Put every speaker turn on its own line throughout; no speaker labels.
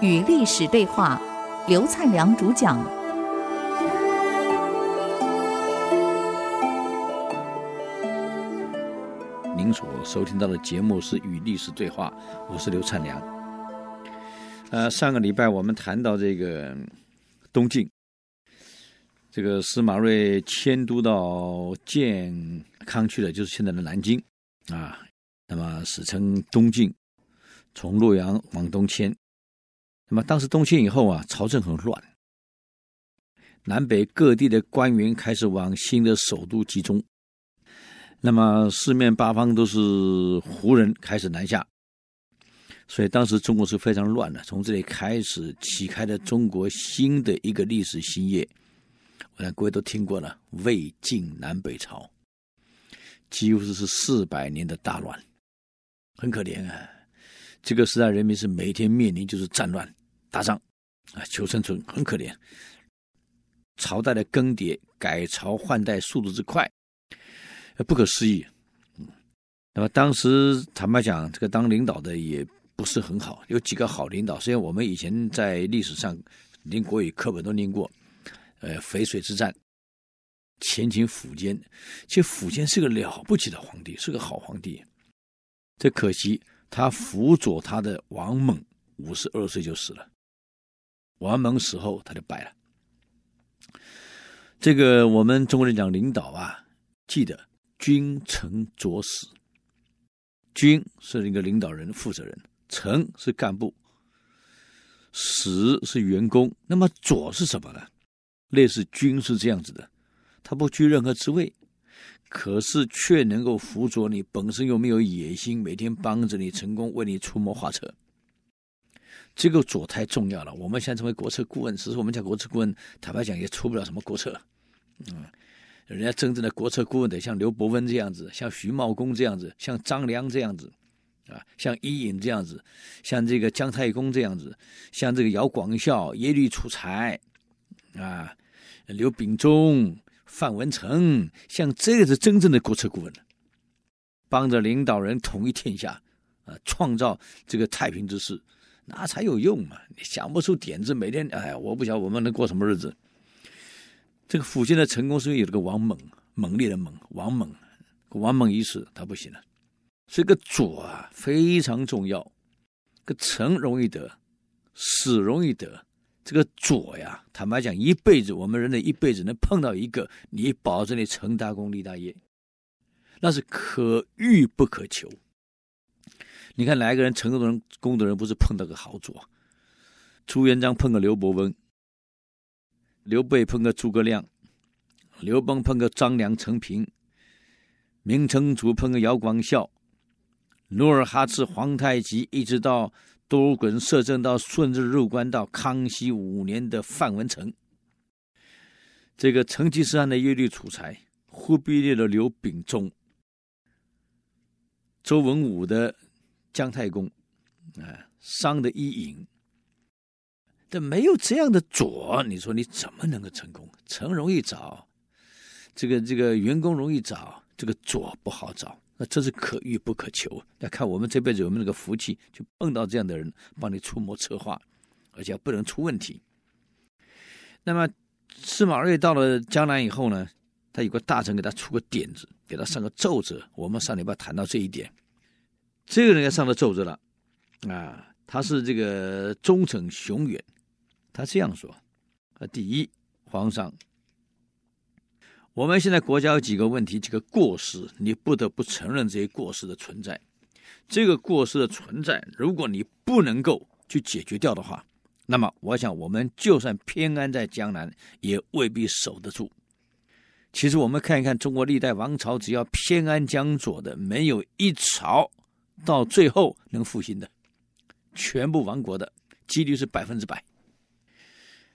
与历史对话，刘灿良主讲。
您所收听到的节目是《与历史对话》，我是刘灿良。呃，上个礼拜我们谈到这个东晋，这个司马睿迁都到建康去了，就是现在的南京啊。那么史称东晋，从洛阳往东迁。那么当时东迁以后啊，朝政很乱，南北各地的官员开始往新的首都集中。那么四面八方都是胡人开始南下，所以当时中国是非常乱的。从这里开始启开了中国新的一个历史新页。我想各位都听过了，魏晋南北朝，几乎是四百年的大乱，很可怜啊。这个时代人民是每天面临就是战乱。打仗啊，求生存很可怜。朝代的更迭、改朝换代速度之快，不可思议。那么当时坦白讲，这个当领导的也不是很好。有几个好领导，虽然我们以前在历史上连国语课本都念过，呃，淝水之战，前秦苻坚，其实苻坚是个了不起的皇帝，是个好皇帝。这可惜他辅佐他的王猛，五十二岁就死了。王猛死后，他就败了。这个我们中国人讲领导啊，记得君臣佐使。君是一个领导人、负责人，臣是干部，使是员工。那么佐是什么呢？类似君是这样子的，他不居任何职位，可是却能够辅佐你，本身又没有野心，每天帮着你成功，为你出谋划策。这个左太重要了。我们现在成为国策顾问，其实我们讲国策顾问，坦白讲也出不了什么国策。嗯，人家真正的国策顾问得像刘伯温这样子，像徐茂公这样子，像张良这样子，啊，像伊尹这样子，像这个姜太公这样子，像这个姚广孝、耶律楚材，啊，刘秉忠、范文成，像这个是真正的国策顾问，帮着领导人统一天下，啊，创造这个太平之世。那才有用嘛！你想不出点子，每天哎，我不晓得我们能过什么日子。这个苻坚的成功是因为有这个王猛，猛烈的猛，王猛，王猛一死，他不行了。所以个佐啊非常重要，个臣容易得，死容易得。这个佐呀，坦白讲，一辈子我们人类一辈子能碰到一个，你保证你成大功立大业，那是可遇不可求。你看哪一个人成功的人，功的人不是碰到个好佐？朱元璋碰个刘伯温，刘备碰个诸葛亮，刘邦碰个张良、陈平，明成祖碰个姚广孝，努尔哈赤、皇太极，一直到多尔衮摄政到顺治入关到康熙五年的范文成，这个成吉思汗的耶律楚材，忽必烈的刘秉忠，周文武的。姜太公，啊，商的伊尹，这没有这样的佐，你说你怎么能够成功？臣容易找，这个这个员工容易找，这个佐不好找，那这是可遇不可求。要看我们这辈子有没有那个福气，就碰到这样的人，帮你出谋策划，而且不能出问题。那么司马睿到了江南以后呢，他有个大臣给他出个点子，给他上个奏折。我们上礼拜谈到这一点。这个人要上了奏折了，啊，他是这个忠臣熊远，他这样说：啊，第一，皇上，我们现在国家有几个问题，几个过失，你不得不承认这些过失的存在。这个过失的存在，如果你不能够去解决掉的话，那么我想，我们就算偏安在江南，也未必守得住。其实，我们看一看中国历代王朝，只要偏安江左的，没有一朝。到最后能复兴的，全部亡国的几率是百分之百。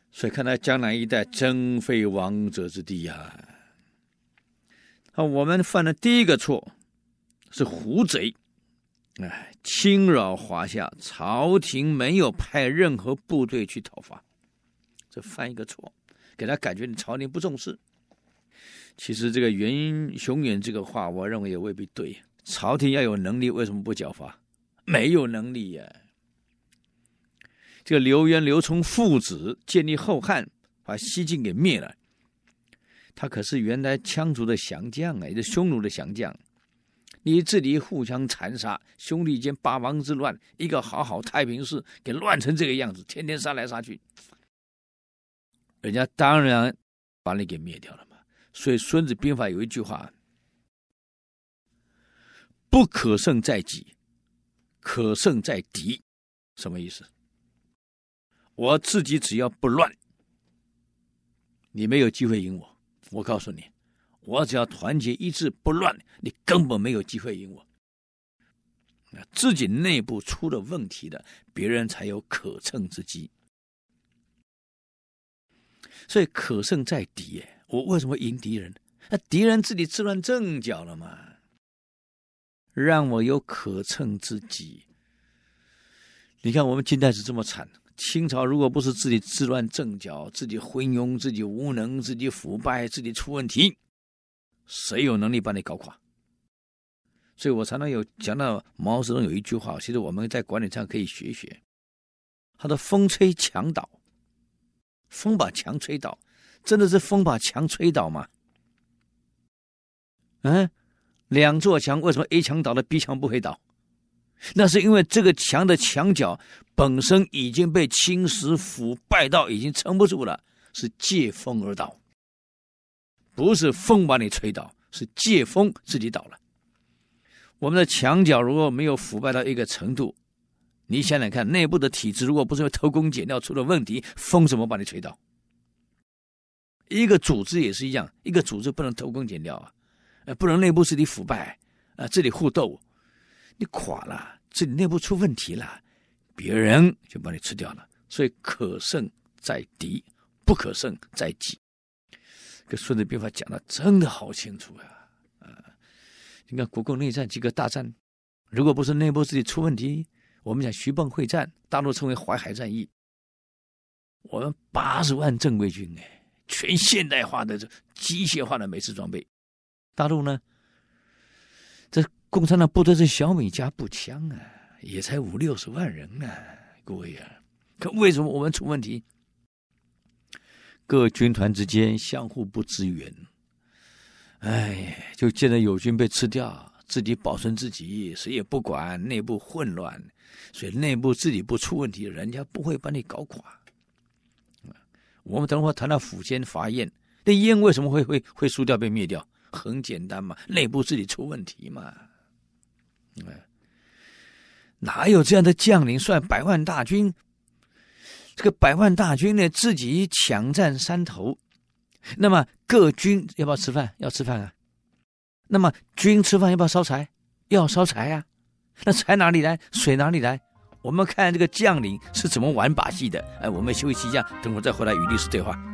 所以看来江南一带真非王者之地呀、啊，我们犯的第一个错是胡贼，哎，侵扰华夏，朝廷没有派任何部队去讨伐，这犯一个错，给他感觉你朝廷不重视。其实这个袁熊远这个话，我认为也未必对。朝廷要有能力，为什么不剿伐？没有能力呀、这个刘渊、刘聪父子建立后汉，把西晋给灭了。他可是原来羌族的降将啊，也是匈奴的降将。你这里互相残杀，兄弟间八王之乱，一个好好太平市给乱成这个样子，天天杀来杀去，人家当然把你给灭掉了嘛。所以《孙子兵法》有一句话：“不可胜在己，可胜在敌。”什么意思？我自己只要不乱，你没有机会赢我。我告诉你，我只要团结一致不乱，你根本没有机会赢我。自己内部出了问题的，别人才有可乘之机。所以可胜在敌。我为什么赢敌人？那敌人自己自乱阵脚了嘛？让我有可乘之机。你看我们近代是这么惨。清朝如果不是自己自乱阵脚、自己昏庸、自己无能、自己腐败、自己出问题，谁有能力把你搞垮？所以我常常有讲到毛泽东有一句话，其实我们在管理上可以学学。他的“风吹墙倒”，风把墙吹倒，真的是风把墙吹倒吗？嗯，两座墙为什么 A 墙倒了，B 墙不会倒？那是因为这个墙的墙角本身已经被侵蚀腐败到已经撑不住了，是借风而倒，不是风把你吹倒，是借风自己倒了。我们的墙角如果没有腐败到一个程度，你想想看，内部的体制如果不是因为偷工减料出了问题，风怎么把你吹倒？一个组织也是一样，一个组织不能偷工减料啊，呃，不能内部自己腐败啊，这里互斗。你垮了，自己内部出问题了，别人就把你吃掉了。所以可胜在敌，不可胜在己。这《孙子兵法》讲的真的好清楚呀！啊，你看国共内战几个大战，如果不是内部自己出问题，我们讲徐蚌会战，大陆称为淮海战役，我们八十万正规军哎，全现代化的这机械化的美式装备，大陆呢？共产党部队是小米加步枪啊，也才五六十万人啊，各位啊，可为什么我们出问题？各军团之间相互不支援，哎，就见到友军被吃掉，自己保存自己，谁也不管，内部混乱，所以内部自己不出问题，人家不会把你搞垮。我们等会谈到府县阀县，那县为什么会会会输掉被灭掉？很简单嘛，内部自己出问题嘛。哎，哪有这样的将领率百万大军？这个百万大军呢，自己抢占山头，那么各军要不要吃饭？要吃饭啊。那么军吃饭要不要烧柴？要烧柴啊。那柴哪里来？水哪里来？我们看这个将领是怎么玩把戏的。哎，我们休息一下，等会儿再回来与历史对话。